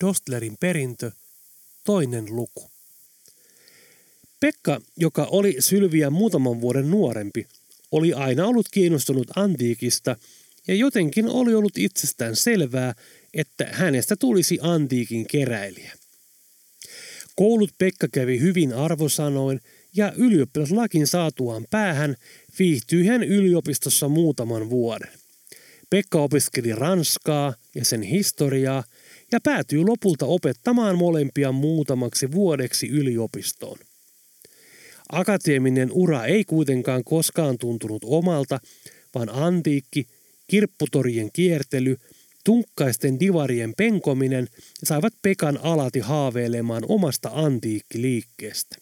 Dostlerin perintö, toinen luku. Pekka, joka oli Sylviä muutaman vuoden nuorempi, oli aina ollut kiinnostunut antiikista ja jotenkin oli ollut itsestään selvää, että hänestä tulisi antiikin keräilijä. Koulut Pekka kävi hyvin arvosanoin ja ylioppilaslakin saatuaan päähän viihtyi hän yliopistossa muutaman vuoden. Pekka opiskeli ranskaa ja sen historiaa ja päätyi lopulta opettamaan molempia muutamaksi vuodeksi yliopistoon. Akateeminen ura ei kuitenkaan koskaan tuntunut omalta, vaan antiikki, kirpputorien kiertely, tunkkaisten divarien penkominen saivat Pekan alati haaveilemaan omasta antiikkiliikkeestä.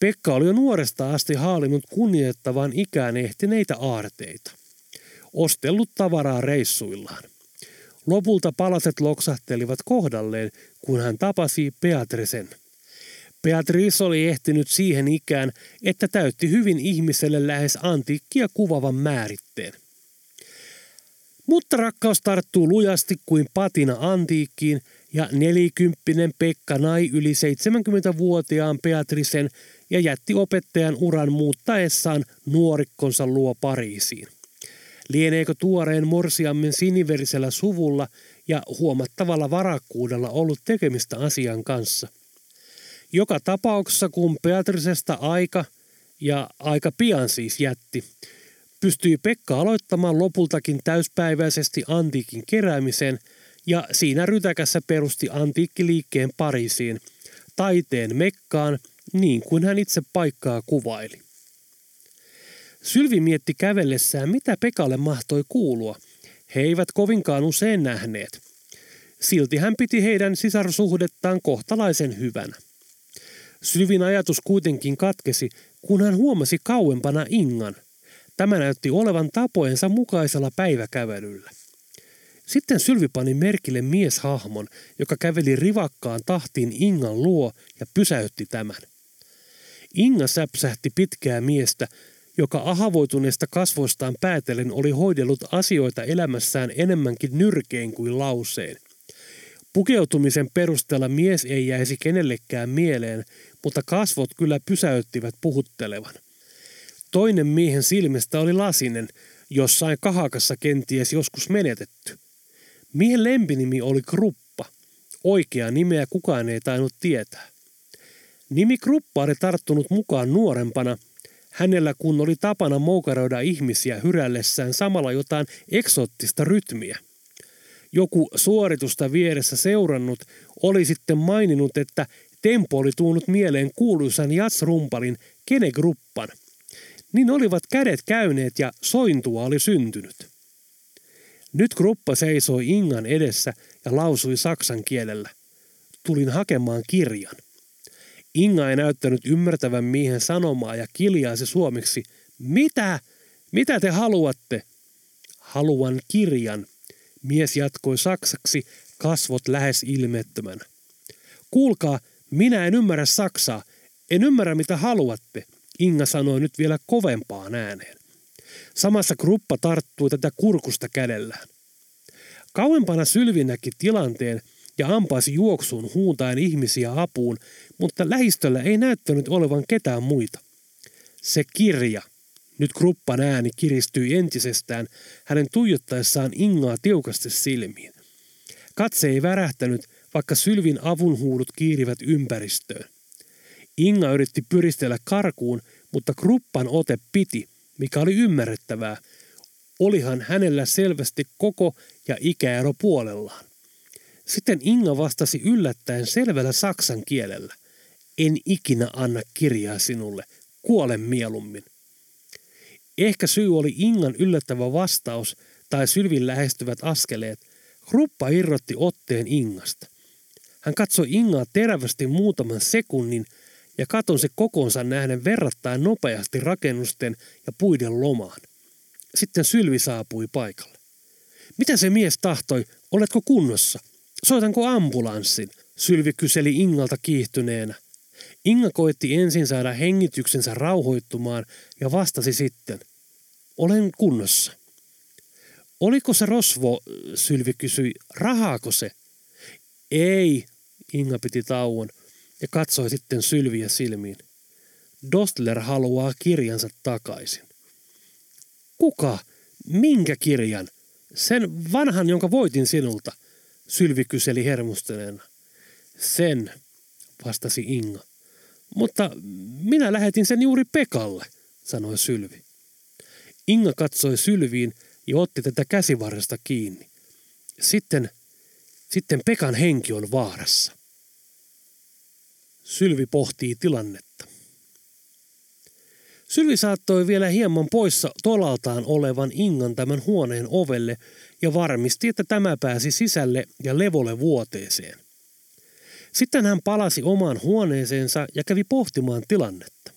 Pekka oli jo nuoresta asti haalinut kunnioittavan ikään ehtineitä aarteita. Ostellut tavaraa reissuillaan. Lopulta palaset loksahtelivat kohdalleen, kun hän tapasi Beatrisen. Beatrice oli ehtinyt siihen ikään, että täytti hyvin ihmiselle lähes antiikkia kuvavan määritteen. Mutta rakkaus tarttuu lujasti kuin patina antiikkiin ja nelikymppinen Pekka nai yli 70-vuotiaan Beatrisen ja jätti opettajan uran muuttaessaan nuorikkonsa luo Pariisiin. Lieneekö tuoreen morsiammen siniverisellä suvulla ja huomattavalla varakkuudella ollut tekemistä asian kanssa? Joka tapauksessa, kun Beatrisesta aika, ja aika pian siis jätti, pystyi Pekka aloittamaan lopultakin täyspäiväisesti antiikin keräämisen ja siinä rytäkässä perusti antiikkiliikkeen Pariisiin, taiteen Mekkaan, niin kuin hän itse paikkaa kuvaili. Sylvi mietti kävellessään, mitä Pekalle mahtoi kuulua. He eivät kovinkaan usein nähneet. Silti hän piti heidän sisarsuhdettaan kohtalaisen hyvänä. Sylvin ajatus kuitenkin katkesi, kun hän huomasi kauempana Ingan. Tämä näytti olevan tapojensa mukaisella päiväkävelyllä. Sitten Sylvi pani merkille mieshahmon, joka käveli rivakkaan tahtiin Ingan luo ja pysäytti tämän. Inga säpsähti pitkää miestä, joka ahavoituneesta kasvoistaan päätellen oli hoidellut asioita elämässään enemmänkin nyrkein kuin lauseen. Pukeutumisen perusteella mies ei jäisi kenellekään mieleen, mutta kasvot kyllä pysäyttivät puhuttelevan. Toinen miehen silmistä oli lasinen, jossain kahakassa kenties joskus menetetty. Miehen lempinimi oli Kruppa. Oikea nimeä kukaan ei tainnut tietää. Nimi Kruppa oli tarttunut mukaan nuorempana, hänellä kun oli tapana moukaroida ihmisiä hyrällessään samalla jotain eksoottista rytmiä. Joku suoritusta vieressä seurannut oli sitten maininnut, että tempo oli tuunut mieleen kuuluisan jatsrumpalin Kenegruppan. Niin olivat kädet käyneet ja sointua oli syntynyt. Nyt gruppa seisoi Ingan edessä ja lausui saksan kielellä. Tulin hakemaan kirjan. Inga ei näyttänyt ymmärtävän miehen sanomaa ja kiljaisi suomeksi. Mitä? Mitä te haluatte? Haluan kirjan. Mies jatkoi saksaksi, kasvot lähes ilmeettömän. Kuulkaa, minä en ymmärrä saksaa. En ymmärrä mitä haluatte, Inga sanoi nyt vielä kovempaan ääneen. Samassa gruppa tarttui tätä kurkusta kädellään. Kauempana Sylvi näki tilanteen ja ampasi juoksuun huuntaen ihmisiä apuun, mutta lähistöllä ei näyttänyt olevan ketään muita. Se kirja. Nyt gruppan ääni kiristyi entisestään hänen tuijottaessaan Ingaa tiukasti silmiin. Katse ei värähtänyt, vaikka Sylvin avunhuudut kiirivät ympäristöön. Inga yritti pyristellä karkuun, mutta gruppan ote piti, mikä oli ymmärrettävää. Olihan hänellä selvästi koko ja ikäero puolellaan. Sitten Inga vastasi yllättäen selvällä saksan kielellä. En ikinä anna kirjaa sinulle, kuolen mieluummin. Ehkä syy oli Ingan yllättävä vastaus tai Sylvin lähestyvät askeleet. Gruppa irrotti otteen Ingasta. Hän katsoi Ingaa terävästi muutaman sekunnin ja katonsi kokonsa nähden verrattain nopeasti rakennusten ja puiden lomaan. Sitten Sylvi saapui paikalle. Mitä se mies tahtoi? Oletko kunnossa? Soitanko ambulanssin? Sylvi kyseli Ingalta kiihtyneenä. Inga koitti ensin saada hengityksensä rauhoittumaan ja vastasi sitten. Olen kunnossa. Oliko se rosvo, Sylvi kysyi, rahaako se? Ei, Inga piti tauon ja katsoi sitten Sylviä silmiin. Dostler haluaa kirjansa takaisin. Kuka? Minkä kirjan? Sen vanhan, jonka voitin sinulta, Sylvi kyseli hermostuneena. Sen, vastasi Inga. Mutta minä lähetin sen juuri Pekalle, sanoi Sylvi. Inga katsoi Sylviin ja otti tätä käsivarresta kiinni. Sitten, sitten Pekan henki on vaarassa. Sylvi pohtii tilannetta. Sylvi saattoi vielä hieman poissa tolaltaan olevan Ingan tämän huoneen ovelle ja varmisti, että tämä pääsi sisälle ja levolle vuoteeseen. Sitten hän palasi omaan huoneeseensa ja kävi pohtimaan tilannetta.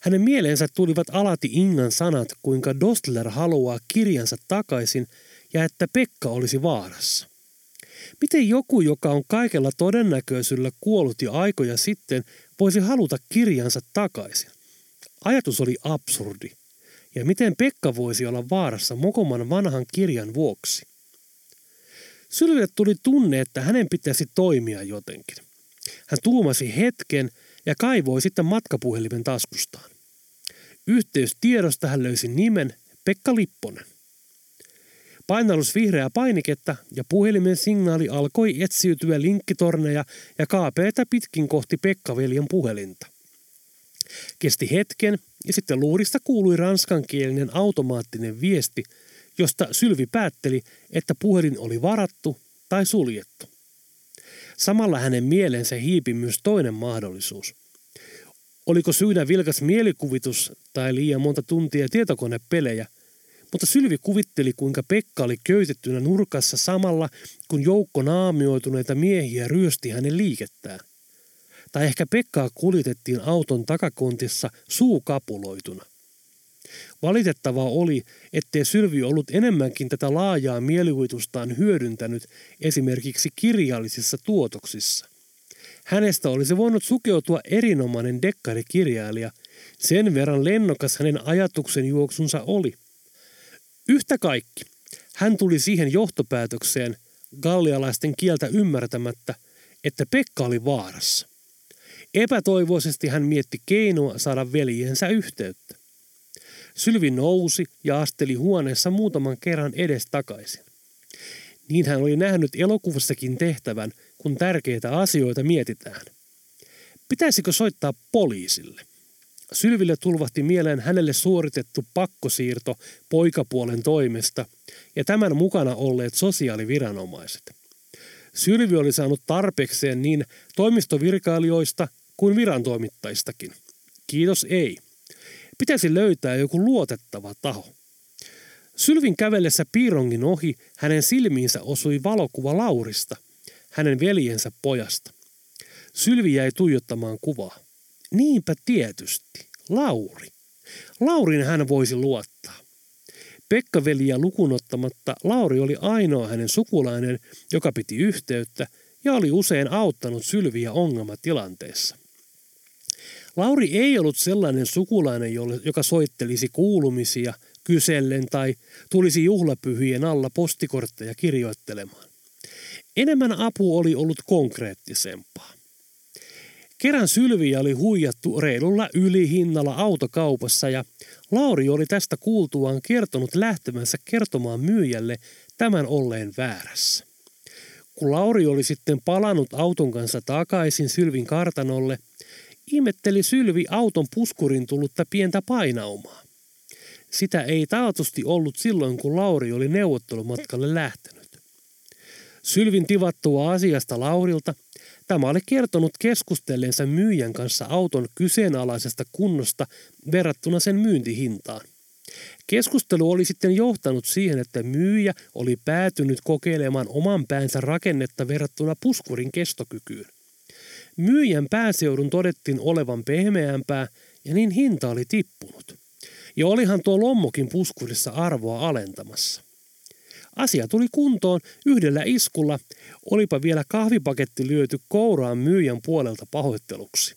Hänen mieleensä tulivat alati Ingan sanat, kuinka Dostler haluaa kirjansa takaisin ja että Pekka olisi vaarassa. Miten joku, joka on kaikella todennäköisyydellä kuollut jo aikoja sitten, voisi haluta kirjansa takaisin? Ajatus oli absurdi. Ja miten Pekka voisi olla vaarassa Mokoman vanhan kirjan vuoksi? Sylville tuli tunne, että hänen pitäisi toimia jotenkin. Hän tuumasi hetken ja kaivoi sitten matkapuhelimen taskustaan. Yhteystiedosta hän löysi nimen Pekka Lipponen. Painallus vihreää painiketta ja puhelimen signaali alkoi etsiytyä linkkitorneja ja kaapeita pitkin kohti Pekka-veljen puhelinta. Kesti hetken ja sitten luurista kuului ranskankielinen automaattinen viesti, josta Sylvi päätteli, että puhelin oli varattu tai suljettu. Samalla hänen mielensä hiipi myös toinen mahdollisuus. Oliko syynä vilkas mielikuvitus tai liian monta tuntia tietokonepelejä, mutta Sylvi kuvitteli, kuinka Pekka oli köytettynä nurkassa samalla, kun joukko naamioituneita miehiä ryösti hänen liikettään. Tai ehkä Pekkaa kuljetettiin auton takakontissa suukapuloituna. Valitettavaa oli, ettei Sylvi ollut enemmänkin tätä laajaa mielikuvitustaan hyödyntänyt esimerkiksi kirjallisissa tuotoksissa. Hänestä olisi voinut sukeutua erinomainen dekkarikirjailija, sen verran lennokas hänen ajatuksen juoksunsa oli. Yhtä kaikki, hän tuli siihen johtopäätökseen, gallialaisten kieltä ymmärtämättä, että Pekka oli vaarassa. Epätoivoisesti hän mietti keinoa saada veljensä yhteyttä. Sylvi nousi ja asteli huoneessa muutaman kerran edes takaisin. Niin hän oli nähnyt elokuvassakin tehtävän, kun tärkeitä asioita mietitään. Pitäisikö soittaa poliisille? Sylville tulvahti mieleen hänelle suoritettu pakkosiirto poikapuolen toimesta ja tämän mukana olleet sosiaaliviranomaiset. Sylvi oli saanut tarpeekseen niin toimistovirkailijoista kuin virantoimittajistakin. Kiitos ei. Pitäisi löytää joku luotettava taho. Sylvin kävellessä piirongin ohi hänen silmiinsä osui valokuva Laurista, hänen veljensä pojasta. Sylvi jäi tuijottamaan kuvaa. Niinpä tietysti, Lauri. Laurin hän voisi luottaa. Pekka-veliä lukunottamatta Lauri oli ainoa hänen sukulainen, joka piti yhteyttä ja oli usein auttanut Sylviä ongelmatilanteessa. Lauri ei ollut sellainen sukulainen, joka soittelisi kuulumisia kysellen tai tulisi juhlapyhien alla postikortteja kirjoittelemaan. Enemmän apu oli ollut konkreettisempaa. Kerran Sylviä oli huijattu reilulla ylihinnalla autokaupassa ja Lauri oli tästä kuultuaan kertonut lähtemänsä kertomaan myyjälle tämän olleen väärässä. Kun Lauri oli sitten palannut auton kanssa takaisin Sylvin kartanolle – ihmetteli Sylvi auton puskurin tullutta pientä painaumaa. Sitä ei taatusti ollut silloin, kun Lauri oli neuvottelumatkalle lähtenyt. Sylvin tivattua asiasta Laurilta tämä oli kertonut keskustelleensa myyjän kanssa auton kyseenalaisesta kunnosta verrattuna sen myyntihintaan. Keskustelu oli sitten johtanut siihen, että myyjä oli päätynyt kokeilemaan oman päänsä rakennetta verrattuna puskurin kestokykyyn. Myyjän pääseudun todettiin olevan pehmeämpää ja niin hinta oli tippunut. Ja olihan tuo lommokin puskurissa arvoa alentamassa. Asia tuli kuntoon yhdellä iskulla, olipa vielä kahvipaketti lyöty kouraan myyjän puolelta pahoitteluksi.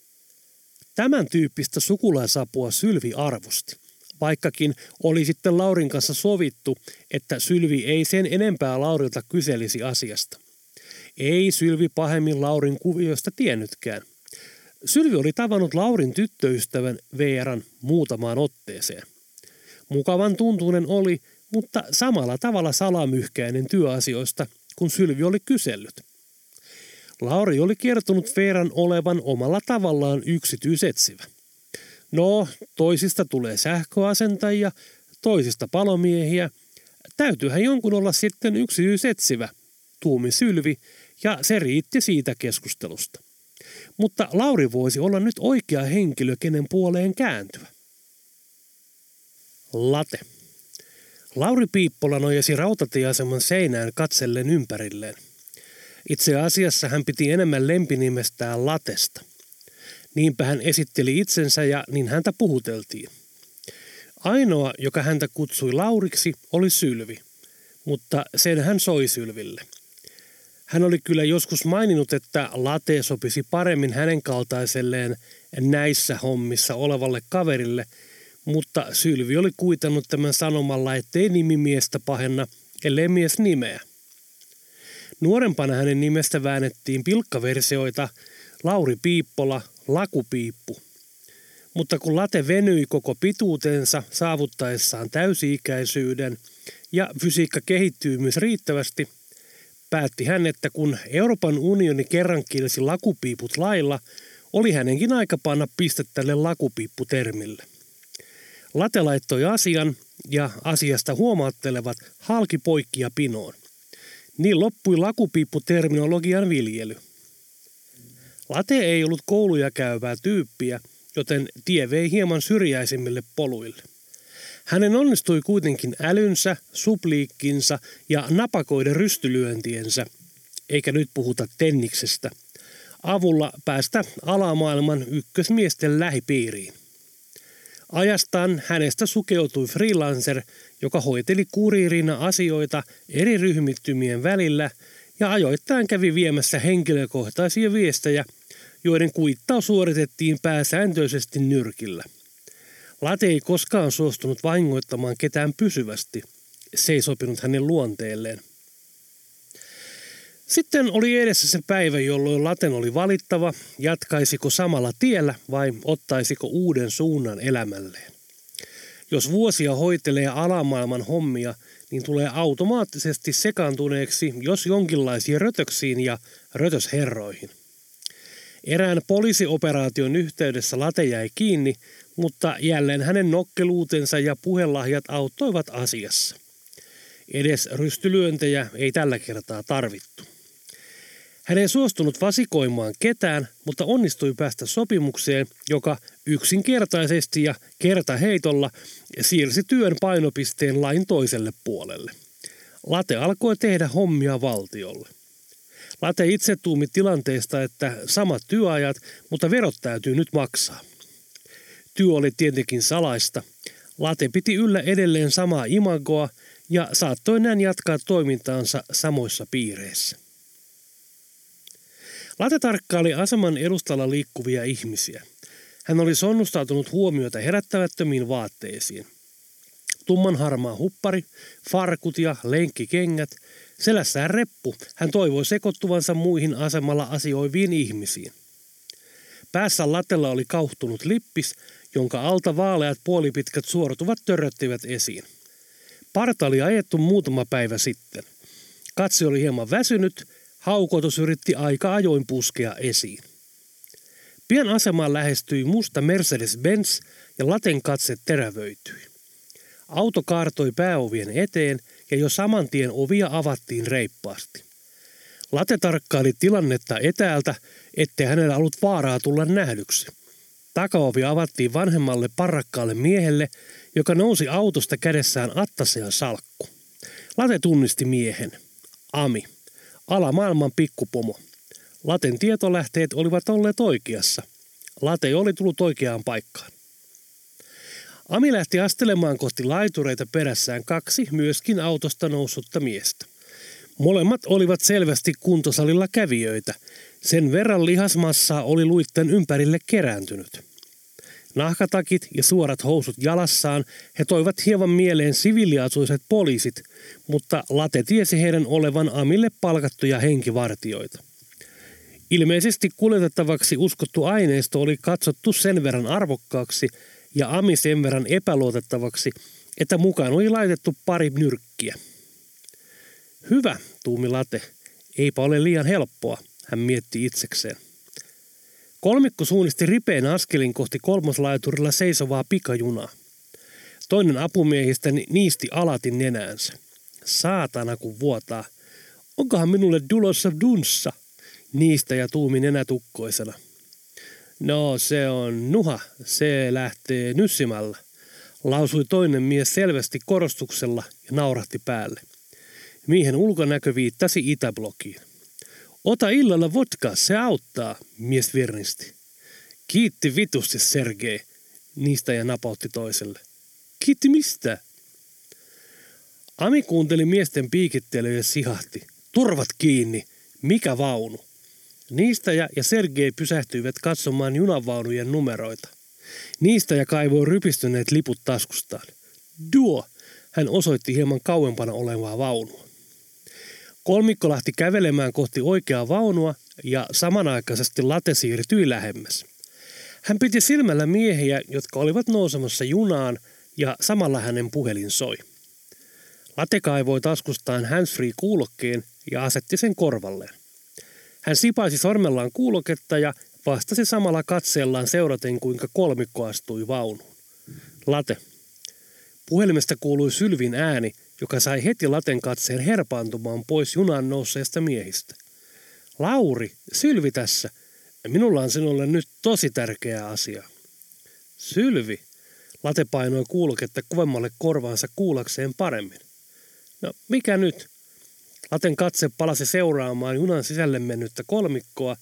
Tämän tyyppistä sukulaisapua Sylvi arvosti, vaikkakin oli sitten Laurin kanssa sovittu, että Sylvi ei sen enempää Laurilta kyselisi asiasta. Ei Sylvi pahemmin Laurin kuvioista tiennytkään. Sylvi oli tavannut Laurin tyttöystävän Veeran muutamaan otteeseen. Mukavan tuntuinen oli, mutta samalla tavalla salamyhkäinen työasioista, kun Sylvi oli kysellyt. Lauri oli kertonut Veeran olevan omalla tavallaan yksityisetsivä. No, toisista tulee sähköasentajia, toisista palomiehiä. Täytyyhän jonkun olla sitten yksityisetsivä, tuumi Sylvi, ja se riitti siitä keskustelusta. Mutta Lauri voisi olla nyt oikea henkilö, kenen puoleen kääntyä. Late. Lauri Piippola nojasi rautatieaseman seinään katsellen ympärilleen. Itse asiassa hän piti enemmän lempinimestään Latesta. Niinpä hän esitteli itsensä ja niin häntä puhuteltiin. Ainoa, joka häntä kutsui Lauriksi, oli Sylvi, mutta sen hän soi Sylville. Hän oli kyllä joskus maininnut, että late sopisi paremmin hänen kaltaiselleen näissä hommissa olevalle kaverille, mutta Sylvi oli kuitannut tämän sanomalla, ettei nimimiestä pahenna, ellei mies nimeä. Nuorempana hänen nimestä väännettiin pilkkaversioita Lauri Piippola, Lakupiippu. Mutta kun late venyi koko pituutensa saavuttaessaan täysi-ikäisyyden ja fysiikka kehittyy myös riittävästi, päätti hän, että kun Euroopan unioni kerran kielsi lakupiiput lailla, oli hänenkin aika panna piste tälle lakupiipputermille. Late laittoi asian ja asiasta huomaattelevat halki poikkia pinoon. Niin loppui lakupiipputerminologian viljely. Late ei ollut kouluja käyvää tyyppiä, joten tie vei hieman syrjäisimmille poluille. Hänen onnistui kuitenkin älynsä, supliikkinsa ja napakoiden rystylyöntiensä, eikä nyt puhuta tenniksestä, avulla päästä alamaailman ykkösmiesten lähipiiriin. Ajastaan hänestä sukeutui freelancer, joka hoiteli kuriirina asioita eri ryhmittymien välillä ja ajoittain kävi viemässä henkilökohtaisia viestejä, joiden kuittaus suoritettiin pääsääntöisesti nyrkillä. Late ei koskaan suostunut vahingoittamaan ketään pysyvästi. Se ei sopinut hänen luonteelleen. Sitten oli edessä se päivä, jolloin Laten oli valittava, jatkaisiko samalla tiellä vai ottaisiko uuden suunnan elämälleen. Jos vuosia hoitelee alamaailman hommia, niin tulee automaattisesti sekaantuneeksi, jos jonkinlaisiin rötöksiin ja rötösherroihin. Erään poliisioperaation yhteydessä late jäi kiinni, mutta jälleen hänen nokkeluutensa ja puhelahjat auttoivat asiassa. Edes rystylyöntejä ei tällä kertaa tarvittu. Hän ei suostunut vasikoimaan ketään, mutta onnistui päästä sopimukseen, joka yksinkertaisesti ja kertaheitolla siirsi työn painopisteen lain toiselle puolelle. Late alkoi tehdä hommia valtiolle. Late itse tuumi tilanteesta, että samat työajat, mutta verot täytyy nyt maksaa. Työ oli tietenkin salaista. Late piti yllä edelleen samaa imagoa ja saattoi näin jatkaa toimintaansa samoissa piireissä. Late tarkkaili aseman edustalla liikkuvia ihmisiä. Hän oli sonnustautunut huomiota herättävättömiin vaatteisiin. Tumman harmaa huppari, farkut ja lenkkikengät, selässään reppu, hän toivoi sekoittuvansa muihin asemalla asioiviin ihmisiin. Päässä latella oli kauhtunut lippis, jonka alta vaaleat puolipitkät suortuvat törröttivät esiin. Parta oli ajettu muutama päivä sitten. Katse oli hieman väsynyt, haukotus yritti aika ajoin puskea esiin. Pian asemaan lähestyi musta Mercedes-Benz ja laten katse terävöityi. Auto kaartoi pääovien eteen ja jo saman tien ovia avattiin reippaasti. Late tarkkaili tilannetta etäältä, ettei hänellä ollut vaaraa tulla nähdyksi. Takaovi avattiin vanhemmalle parrakkaalle miehelle, joka nousi autosta kädessään attaseen salkku. Late tunnisti miehen. Ami. Alamaailman pikkupomo. Laten tietolähteet olivat olleet oikeassa. Late oli tullut oikeaan paikkaan. Ami lähti astelemaan kohti laitureita perässään kaksi myöskin autosta noussutta miestä. Molemmat olivat selvästi kuntosalilla kävijöitä. Sen verran lihasmassaa oli luitten ympärille kerääntynyt. Nahkatakit ja suorat housut jalassaan he toivat hieman mieleen siviliaisuiset poliisit, mutta Late tiesi heidän olevan Amille palkattuja henkivartioita. Ilmeisesti kuljetettavaksi uskottu aineisto oli katsottu sen verran arvokkaaksi ja Ami sen verran epäluotettavaksi, että mukaan oli laitettu pari nyrkkiä. Hyvä, tuumi Late. Eipä ole liian helppoa, hän mietti itsekseen. Kolmikko suunnisti ripeän askelin kohti kolmoslaiturilla seisovaa pikajunaa. Toinen apumiehistä niisti alatin nenäänsä. Saatana kun vuotaa. Onkohan minulle dulossa dunssa? Niistä ja tuumi nenätukkoisena. No se on nuha, se lähtee nyssimällä, lausui toinen mies selvästi korostuksella ja naurahti päälle. Miehen ulkonäkö viittasi Itäblokiin. Ota illalla vodka, se auttaa, mies virnisti. Kiitti vitusti, Sergei, niistä ja napautti toiselle. Kiitti mistä? Ami kuunteli miesten piikittelyä ja sihahti. Turvat kiinni, mikä vaunu? Niistä ja, Sergei pysähtyivät katsomaan junavaunujen numeroita. Niistä ja kaivoi rypistyneet liput taskustaan. Duo, hän osoitti hieman kauempana olevaa vaunua. Kolmikko lähti kävelemään kohti oikeaa vaunua ja samanaikaisesti late siirtyi lähemmäs. Hän piti silmällä miehiä, jotka olivat nousemassa junaan ja samalla hänen puhelin soi. Late kaivoi taskustaan handsfree kuulokkeen ja asetti sen korvalleen. Hän sipaisi sormellaan kuuloketta ja vastasi samalla katseellaan seuraten, kuinka kolmikko astui vaunuun. Late. Puhelimesta kuului sylvin ääni, joka sai heti laten katseen herpaantumaan pois junan nousseesta miehistä. Lauri, Sylvi tässä. Minulla on sinulle nyt tosi tärkeä asia. Sylvi. Late painoi kuuloketta kovemmalle korvaansa kuulakseen paremmin. No, mikä nyt? Laten katse palasi seuraamaan junan sisälle mennyttä kolmikkoa,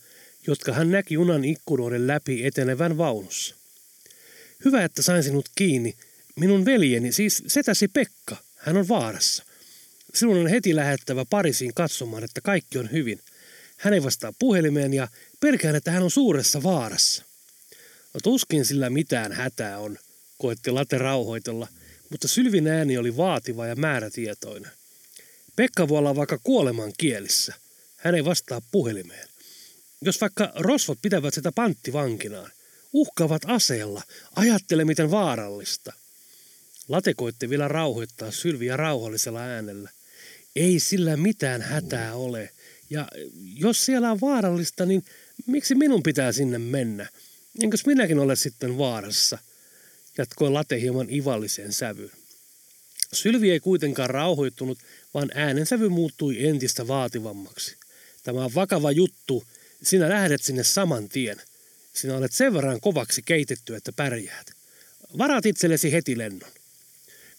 jotka hän näki junan ikkunoiden läpi etenevän vaunussa. Hyvä, että sain sinut kiinni. Minun veljeni, siis setäsi Pekka, hän on vaarassa. Sinun on heti lähettävä Parisiin katsomaan, että kaikki on hyvin. Hän ei vastaa puhelimeen ja pelkään, että hän on suuressa vaarassa. No tuskin sillä mitään hätää on, koetti Late rauhoitella, mutta Sylvin ääni oli vaativa ja määrätietoinen. Pekka voi olla vaikka kuoleman kielissä. Hän ei vastaa puhelimeen. Jos vaikka rosvot pitävät sitä panttivankinaan, uhkaavat aseella, ajattele miten vaarallista – Late koitti vielä rauhoittaa Sylviä rauhallisella äänellä. Ei sillä mitään hätää ole. Ja jos siellä on vaarallista, niin miksi minun pitää sinne mennä? Enkös minäkin ole sitten vaarassa? Jatkoi Late hieman ivallisen sävyyn. Sylvi ei kuitenkaan rauhoittunut, vaan äänensävy muuttui entistä vaativammaksi. Tämä on vakava juttu. Sinä lähdet sinne saman tien. Sinä olet sen verran kovaksi keitetty, että pärjäät. Varaat itsellesi heti lennon.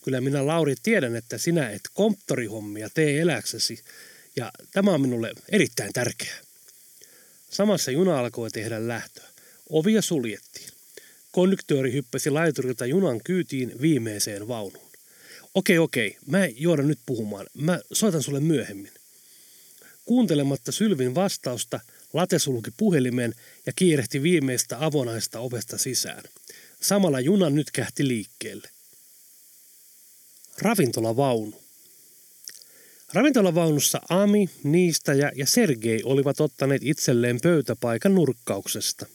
Kyllä minä Lauri tiedän, että sinä et konttorihommia tee eläksesi ja tämä on minulle erittäin tärkeää. Samassa juna alkoi tehdä lähtöä. Ovia suljettiin. Konduktööri hyppäsi laiturilta junan kyytiin viimeiseen vaunuun. Okei, okei, mä juoda nyt puhumaan. Mä soitan sulle myöhemmin. Kuuntelematta Sylvin vastausta, Late sulki puhelimen ja kiirehti viimeistä avonaista ovesta sisään. Samalla juna nyt kähti liikkeelle. Ravintolavaunu. Ravintolavaunussa Ami, Niistäjä ja Sergei olivat ottaneet itselleen pöytäpaikan nurkkauksesta.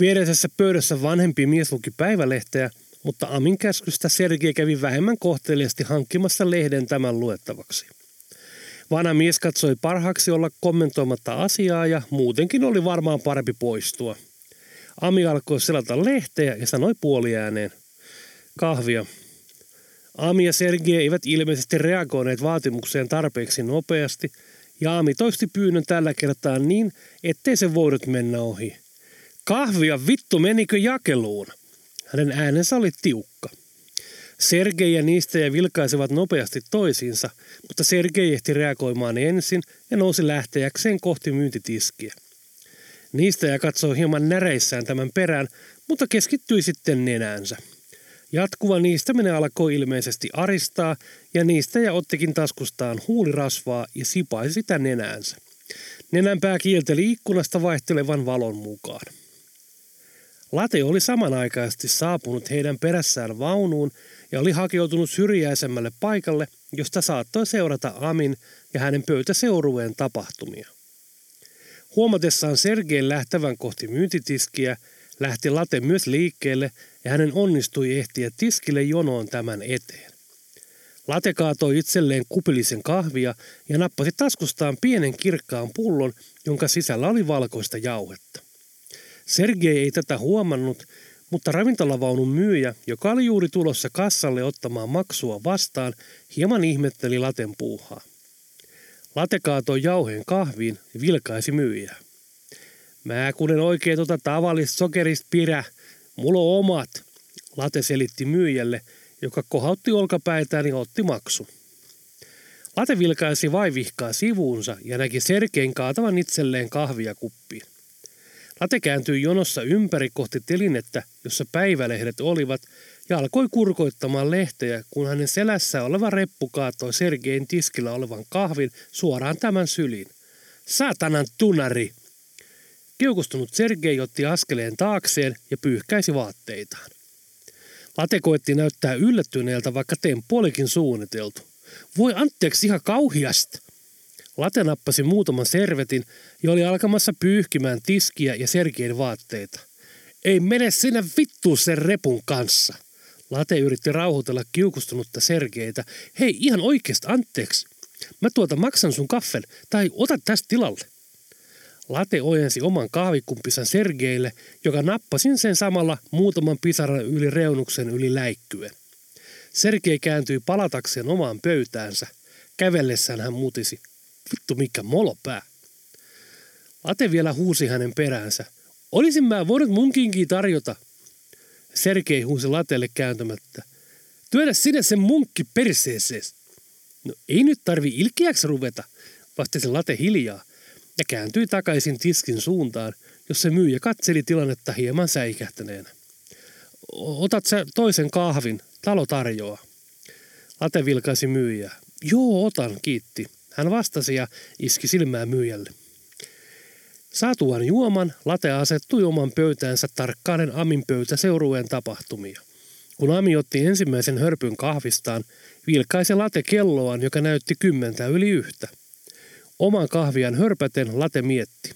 Viereisessä pöydässä vanhempi mies luki päivälehteä, mutta Amin käskystä Sergei kävi vähemmän kohteliasti hankkimassa lehden tämän luettavaksi. Vanha mies katsoi parhaaksi olla kommentoimatta asiaa ja muutenkin oli varmaan parempi poistua. Ami alkoi selata lehteä ja sanoi puoliääneen. Kahvia, Aami ja Sergei eivät ilmeisesti reagoineet vaatimukseen tarpeeksi nopeasti, ja Aami toisti pyynnön tällä kertaa niin, ettei se voinut mennä ohi. Kahvia vittu menikö jakeluun? Hänen äänensä oli tiukka. Sergei ja niistä ja vilkaisivat nopeasti toisiinsa, mutta Sergei ehti reagoimaan ensin ja nousi lähteäkseen kohti myyntitiskiä. Niistä ja katsoi hieman näreissään tämän perään, mutta keskittyi sitten nenäänsä. Jatkuva niistäminen alkoi ilmeisesti aristaa ja niistä ja ottikin taskustaan huulirasvaa ja sipaisi sitä nenäänsä. Nenänpää kielteli ikkunasta vaihtelevan valon mukaan. Late oli samanaikaisesti saapunut heidän perässään vaunuun ja oli hakeutunut syrjäisemmälle paikalle, josta saattoi seurata Amin ja hänen pöytäseurueen tapahtumia. Huomatessaan Sergeen lähtevän kohti myyntitiskiä, lähti Late myös liikkeelle ja hänen onnistui ehtiä tiskille jonoon tämän eteen. Late kaatoi itselleen kupillisen kahvia ja nappasi taskustaan pienen kirkkaan pullon, jonka sisällä oli valkoista jauhetta. Sergei ei tätä huomannut, mutta ravintolavaunun myyjä, joka oli juuri tulossa kassalle ottamaan maksua vastaan, hieman ihmetteli Laten puuhaa. Late kaatoi jauheen kahviin ja vilkaisi myyjää. Mä kun en oikein tota tavallista sokerista pidä, mulla on omat, Late selitti myyjälle, joka kohautti olkapäitään ja otti maksu. Late vilkaisi vaivihkaa sivuunsa ja näki Serkein kaatavan itselleen kahvia kuppiin. Late kääntyi jonossa ympäri kohti telinettä, jossa päivälehdet olivat, ja alkoi kurkoittamaan lehteä, kun hänen selässä oleva reppu kaatoi Sergein tiskillä olevan kahvin suoraan tämän syliin. Saatanan tunari! Kiukustunut Sergei otti askeleen taakseen ja pyyhkäisi vaatteitaan. Late koetti näyttää yllättyneeltä, vaikka temppu olikin suunniteltu. Voi anteeksi ihan kauhiasta! Late nappasi muutaman servetin ja oli alkamassa pyyhkimään tiskiä ja Sergein vaatteita. Ei mene sinne vittu sen repun kanssa. Late yritti rauhoitella kiukustunutta Sergeitä. Hei, ihan oikeasti anteeksi. Mä tuota maksan sun kaffen, tai ota tästä tilalle. Late ojensi oman kahvikumpisan Sergeille, joka nappasin sen samalla muutaman pisaran yli reunuksen yli läikkyen. Sergei kääntyi palatakseen omaan pöytäänsä. Kävellessään hän mutisi. Vittu mikä molopää. Late vielä huusi hänen peräänsä. Olisin mä voinut munkinkin tarjota. Sergei huusi Latelle kääntämättä. Työdä sinne sen munkki perseeseen. No ei nyt tarvi ilkeäksi ruveta, vastasi Late hiljaa ja kääntyi takaisin tiskin suuntaan, jossa myyjä katseli tilannetta hieman säikähtäneenä. Otat sä toisen kahvin, talo tarjoaa. Late vilkaisi myyjää. Joo, otan, kiitti. Hän vastasi ja iski silmää myyjälle. Saatuaan juoman, Late asettui oman pöytäänsä tarkkaanen Amin pöytä seurueen tapahtumia. Kun Ami otti ensimmäisen hörpyn kahvistaan, vilkaisi Late kelloaan, joka näytti kymmentä yli yhtä. Oman kahvian hörpäten Late mietti.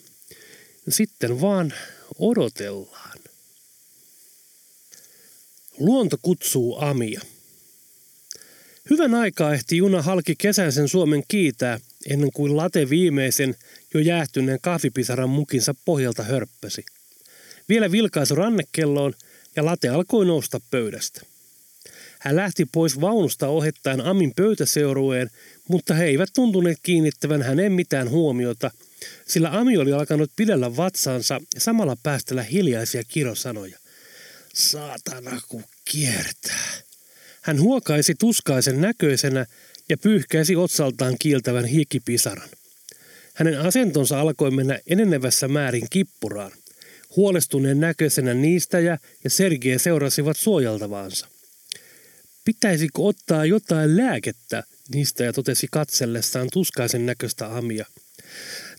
Sitten vaan odotellaan. Luonto kutsuu Amia. Hyvän aikaa ehti juna halki kesäisen Suomen kiitää, ennen kuin late viimeisen jo jäähtyneen kahvipisaran mukinsa pohjalta hörppäsi. Vielä vilkaisi rannekelloon ja late alkoi nousta pöydästä. Hän lähti pois vaunusta ohettaen Amin pöytäseurueen, mutta he eivät tuntuneet kiinnittävän hänen mitään huomiota, sillä Ami oli alkanut pidellä vatsansa ja samalla päästellä hiljaisia kirosanoja. Saatana kun kiertää. Hän huokaisi tuskaisen näköisenä ja pyyhkäisi otsaltaan kiiltävän hiikipisaran. Hänen asentonsa alkoi mennä enenevässä määrin kippuraan. Huolestuneen näköisenä niistäjä ja Sergei seurasivat suojaltavaansa. Pitäisikö ottaa jotain lääkettä, niistäjä totesi katsellessaan tuskaisen näköistä Amia.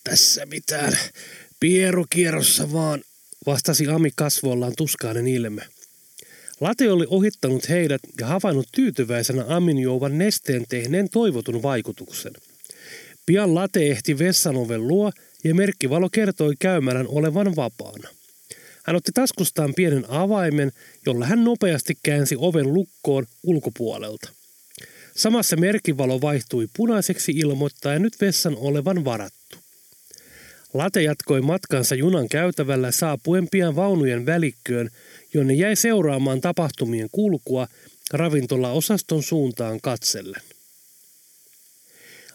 Tässä mitään, pierukierrossa vaan, vastasi Ami kasvoillaan tuskainen ilme. Late oli ohittanut heidät ja havainnut tyytyväisenä aminjuovan nesteen tehneen toivotun vaikutuksen. Pian Late ehti vessanoven luo ja merkkivalo kertoi käymälän olevan vapaana. Hän otti taskustaan pienen avaimen, jolla hän nopeasti käänsi oven lukkoon ulkopuolelta. Samassa merkkivalo vaihtui punaiseksi ilmoittaen nyt vessan olevan varattu. Late jatkoi matkansa junan käytävällä saapuen pian vaunujen välikköön, jonne jäi seuraamaan tapahtumien kulkua ravintola-osaston suuntaan katsellen.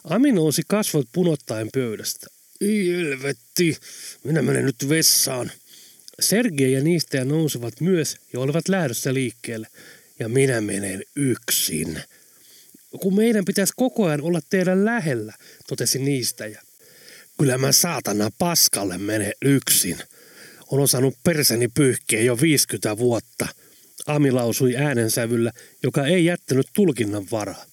Ami nousi kasvot punottaen pöydästä. Ilvetti, minä menen nyt vessaan. Sergei ja niistä nousivat myös ja olivat lähdössä liikkeelle. Ja minä menen yksin. Kun meidän pitäisi koko ajan olla teidän lähellä, totesi niistäjä. Kyllä mä saatana paskalle mene yksin. On osannut perseni pyyhkiä jo 50 vuotta. Ami lausui äänensävyllä, joka ei jättänyt tulkinnan varaa.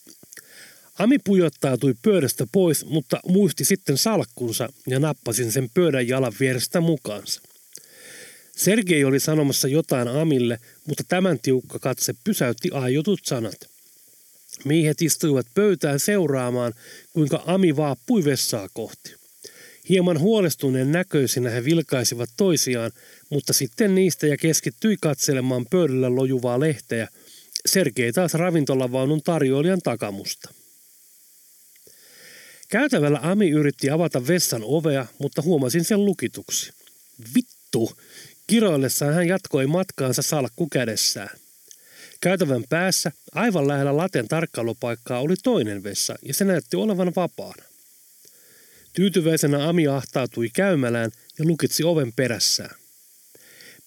Ami pujottautui pöydästä pois, mutta muisti sitten salkkunsa ja nappasin sen pöydän jalan vierestä mukaansa. Sergei oli sanomassa jotain Amille, mutta tämän tiukka katse pysäytti aiotut sanat. Miehet istuivat pöytään seuraamaan, kuinka Ami vaappui vessaa kohti. Hieman huolestuneen näköisinä he vilkaisivat toisiaan, mutta sitten niistä ja keskittyi katselemaan pöydällä lojuvaa lehteä. Sergei taas ravintolavaunun tarjoilijan takamusta. Käytävällä Ami yritti avata vessan ovea, mutta huomasin sen lukituksi. Vittu! Kiroillessaan hän jatkoi matkaansa salkku kädessään. Käytävän päässä, aivan lähellä laten tarkkailupaikkaa, oli toinen vessa ja se näytti olevan vapaana. Tyytyväisenä Ami ahtautui käymälään ja lukitsi oven perässään.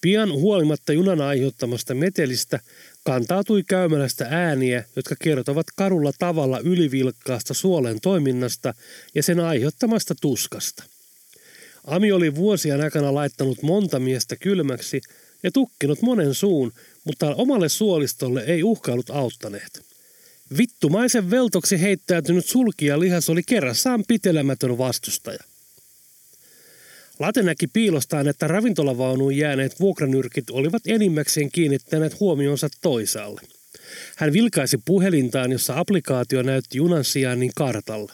Pian huolimatta junan aiheuttamasta metelistä kantautui käymälästä ääniä, jotka kertovat karulla tavalla ylivilkkaasta suolen toiminnasta ja sen aiheuttamasta tuskasta. Ami oli vuosien aikana laittanut monta miestä kylmäksi ja tukkinut monen suun, mutta omalle suolistolle ei uhkailut auttaneet. Vittumaisen veltoksi heittäytynyt sulkija lihas oli kerrassaan pitelemätön vastustaja. Late näki piilostaan, että ravintolavaunuun jääneet vuokranyrkit olivat enimmäkseen kiinnittäneet huomionsa toisaalle. Hän vilkaisi puhelintaan, jossa applikaatio näytti junan sijaan niin kartalla.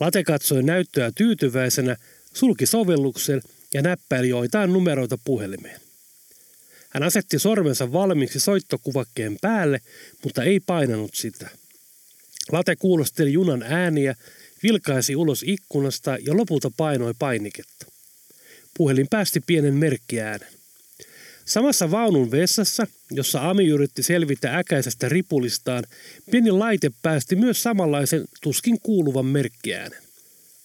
Late katsoi näyttöä tyytyväisenä, sulki sovelluksen ja näppäili joitain numeroita puhelimeen. Hän asetti sormensa valmiiksi soittokuvakkeen päälle, mutta ei painanut sitä. Late kuulosteli junan ääniä, vilkaisi ulos ikkunasta ja lopulta painoi painiketta. Puhelin päästi pienen merkkiäänen. Samassa vaunun vessassa, jossa Ami yritti selvitä äkäisestä ripulistaan, pieni laite päästi myös samanlaisen tuskin kuuluvan merkkiäänen.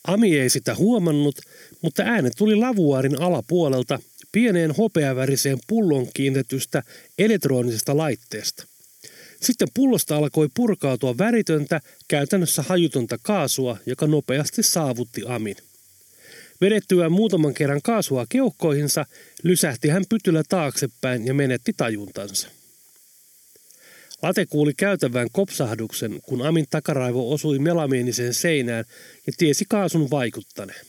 Ami ei sitä huomannut, mutta äänet tuli lavuaarin alapuolelta pieneen hopeaväriseen pullon kiinnetystä elektronisesta laitteesta. Sitten pullosta alkoi purkautua väritöntä, käytännössä hajutonta kaasua, joka nopeasti saavutti Amin. Vedettyään muutaman kerran kaasua keuhkoihinsa, lysähti hän pytyllä taaksepäin ja menetti tajuntansa. Late kuuli käytävän kopsahduksen, kun Amin takaraivo osui melamieniseen seinään ja tiesi kaasun vaikuttaneen.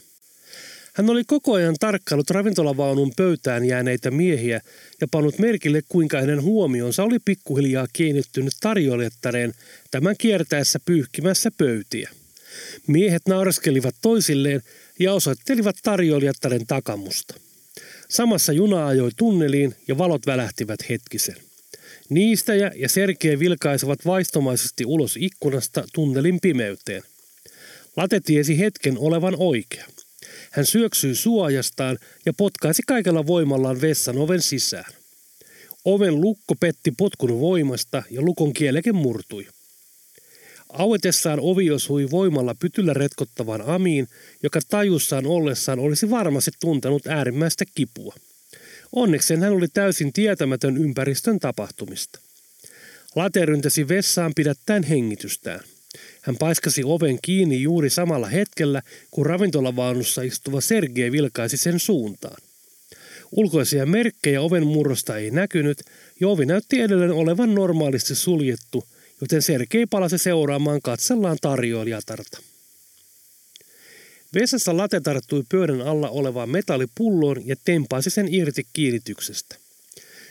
Hän oli koko ajan tarkkailut ravintolavaunun pöytään jääneitä miehiä ja pannut merkille, kuinka hänen huomionsa oli pikkuhiljaa kiinnittynyt tarjoilettareen tämän kiertäessä pyyhkimässä pöytiä. Miehet nauraskelivat toisilleen ja osoittelivat tarjoilijattaren takamusta. Samassa juna ajoi tunneliin ja valot välähtivät hetkisen. Niistä ja Sergei vilkaisivat vaistomaisesti ulos ikkunasta tunnelin pimeyteen. Late tiesi hetken olevan oikea. Hän syöksyi suojastaan ja potkaisi kaikella voimallaan vessan oven sisään. Oven lukko petti potkun voimasta ja lukon kieleke murtui. Auetessaan ovi osui voimalla pytyllä retkottavan Amiin, joka tajussaan ollessaan olisi varmasti tuntenut äärimmäistä kipua. Onneksi hän oli täysin tietämätön ympäristön tapahtumista. Late ryntäsi vessaan pidättäen hengitystään. Hän paiskasi oven kiinni juuri samalla hetkellä, kun ravintolavaunussa istuva Sergei vilkaisi sen suuntaan. Ulkoisia merkkejä oven murrosta ei näkynyt, ja ovi näytti edelleen olevan normaalisti suljettu, joten Sergei palasi seuraamaan katsellaan tarjoilijatarta. Vessassa late tarttui pöydän alla olevaan metallipulloon ja tempaisi sen irti kiinnityksestä.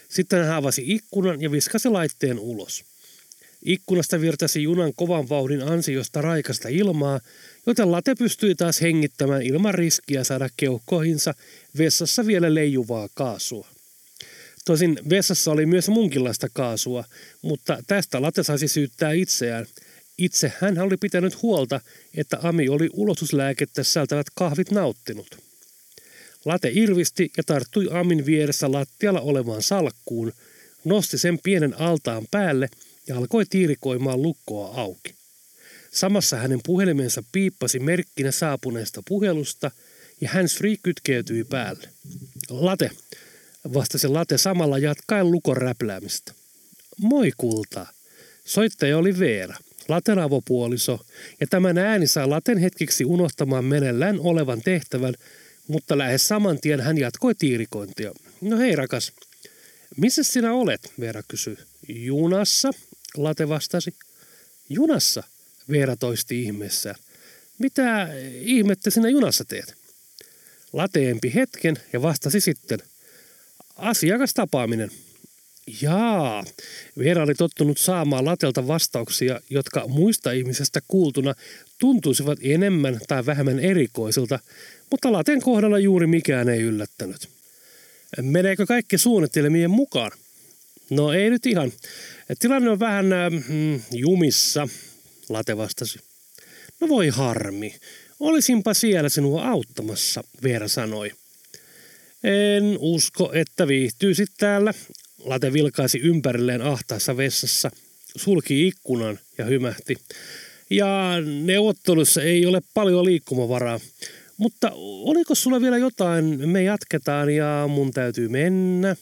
Sitten hän avasi ikkunan ja viskasi laitteen ulos. Ikkunasta virtasi junan kovan vauhdin ansiosta raikasta ilmaa, joten late pystyi taas hengittämään ilman riskiä saada keuhkoihinsa vessassa vielä leijuvaa kaasua. Tosin vessassa oli myös munkinlaista kaasua, mutta tästä late saisi syyttää itseään. Itse hän oli pitänyt huolta, että Ami oli ulotuslääkettä sisältävät kahvit nauttinut. Late irvisti ja tarttui Amin vieressä lattialla olevaan salkkuun, nosti sen pienen altaan päälle – ja alkoi tiirikoimaan lukkoa auki. Samassa hänen puhelimensa piippasi merkkinä saapuneesta puhelusta ja hän free kytkeytyi päälle. Late, vastasi Late samalla jatkaen lukon räpläämistä. Moi kulta. Soittaja oli Veera, Laten avopuoliso, ja tämän ääni saa Laten hetkiksi unohtamaan menellään olevan tehtävän, mutta lähes saman tien hän jatkoi tiirikointia. No hei rakas, missä sinä olet, Veera kysyi. Junassa, Late vastasi. Junassa, Veera toisti ihmeessään. Mitä ihmettä sinä junassa teet? Late empi hetken ja vastasi sitten. asiakastapaaminen. Jaa, Veera oli tottunut saamaan Latelta vastauksia, jotka muista ihmisistä kuultuna tuntuisivat enemmän tai vähemmän erikoisilta, mutta Laten kohdalla juuri mikään ei yllättänyt. Meneekö kaikki suunnitelmien mukaan? No ei nyt ihan. Tilanne on vähän mm, jumissa, Late vastasi. No voi harmi. Olisinpa siellä sinua auttamassa, Veera sanoi. En usko, että viihtyisit täällä. Late vilkaisi ympärilleen ahtaassa vessassa, sulki ikkunan ja hymähti. Ja neuvottelussa ei ole paljon liikkumavaraa. Mutta oliko sulla vielä jotain? Me jatketaan ja mun täytyy mennä.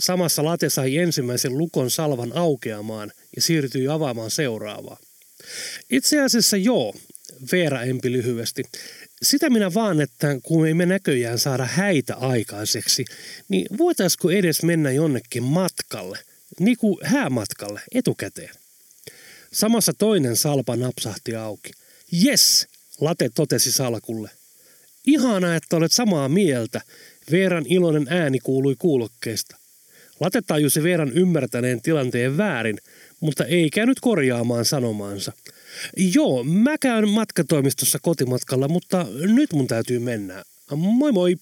Samassa late sai ensimmäisen lukon salvan aukeamaan ja siirtyi avaamaan seuraavaa. Itse asiassa joo, Veera empi lyhyesti. Sitä minä vaan, että kun ei me näköjään saada häitä aikaiseksi, niin voitaisiko edes mennä jonnekin matkalle, niin kuin häämatkalle etukäteen. Samassa toinen salpa napsahti auki. Yes, Late totesi salkulle. Ihana, että olet samaa mieltä. Veeran iloinen ääni kuului kuulokkeesta. Late tajusi Veeran ymmärtäneen tilanteen väärin, mutta ei käynyt korjaamaan sanomaansa. Joo, mä käyn matkatoimistossa kotimatkalla, mutta nyt mun täytyy mennä. Moi moi!